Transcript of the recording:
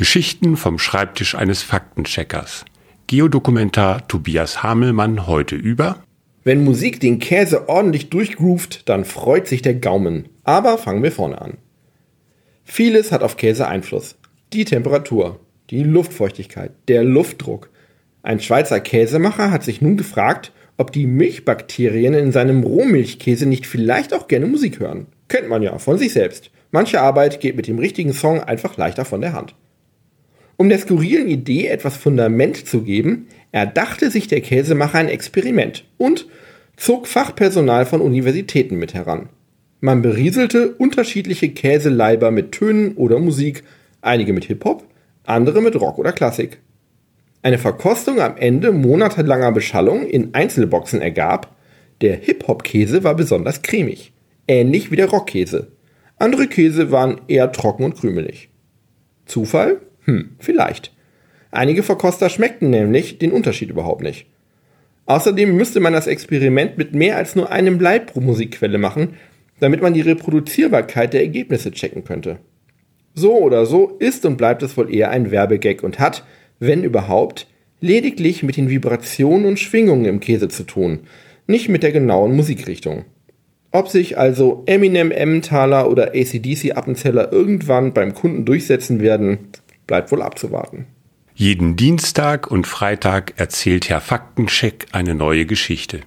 Geschichten vom Schreibtisch eines Faktencheckers. Geodokumentar Tobias Hamelmann heute über Wenn Musik den Käse ordentlich durchgroovt, dann freut sich der Gaumen. Aber fangen wir vorne an. Vieles hat auf Käse Einfluss. Die Temperatur, die Luftfeuchtigkeit, der Luftdruck. Ein Schweizer Käsemacher hat sich nun gefragt, ob die Milchbakterien in seinem Rohmilchkäse nicht vielleicht auch gerne Musik hören. Kennt man ja von sich selbst. Manche Arbeit geht mit dem richtigen Song einfach leichter von der Hand. Um der skurrilen Idee etwas Fundament zu geben, erdachte sich der Käsemacher ein Experiment und zog Fachpersonal von Universitäten mit heran. Man berieselte unterschiedliche Käseleiber mit Tönen oder Musik, einige mit Hip-Hop, andere mit Rock oder Klassik. Eine Verkostung am Ende monatelanger Beschallung in Einzelboxen ergab, der Hip-Hop-Käse war besonders cremig, ähnlich wie der Rockkäse. Andere Käse waren eher trocken und krümelig. Zufall? Hm, vielleicht. Einige Verkoster schmeckten nämlich den Unterschied überhaupt nicht. Außerdem müsste man das Experiment mit mehr als nur einem Blei pro Musikquelle machen, damit man die Reproduzierbarkeit der Ergebnisse checken könnte. So oder so ist und bleibt es wohl eher ein Werbegag und hat, wenn überhaupt, lediglich mit den Vibrationen und Schwingungen im Käse zu tun, nicht mit der genauen Musikrichtung. Ob sich also Eminem Emmentaler oder ACDC Appenzeller irgendwann beim Kunden durchsetzen werden, bleibt wohl abzuwarten. Jeden Dienstag und Freitag erzählt Herr Faktencheck eine neue Geschichte.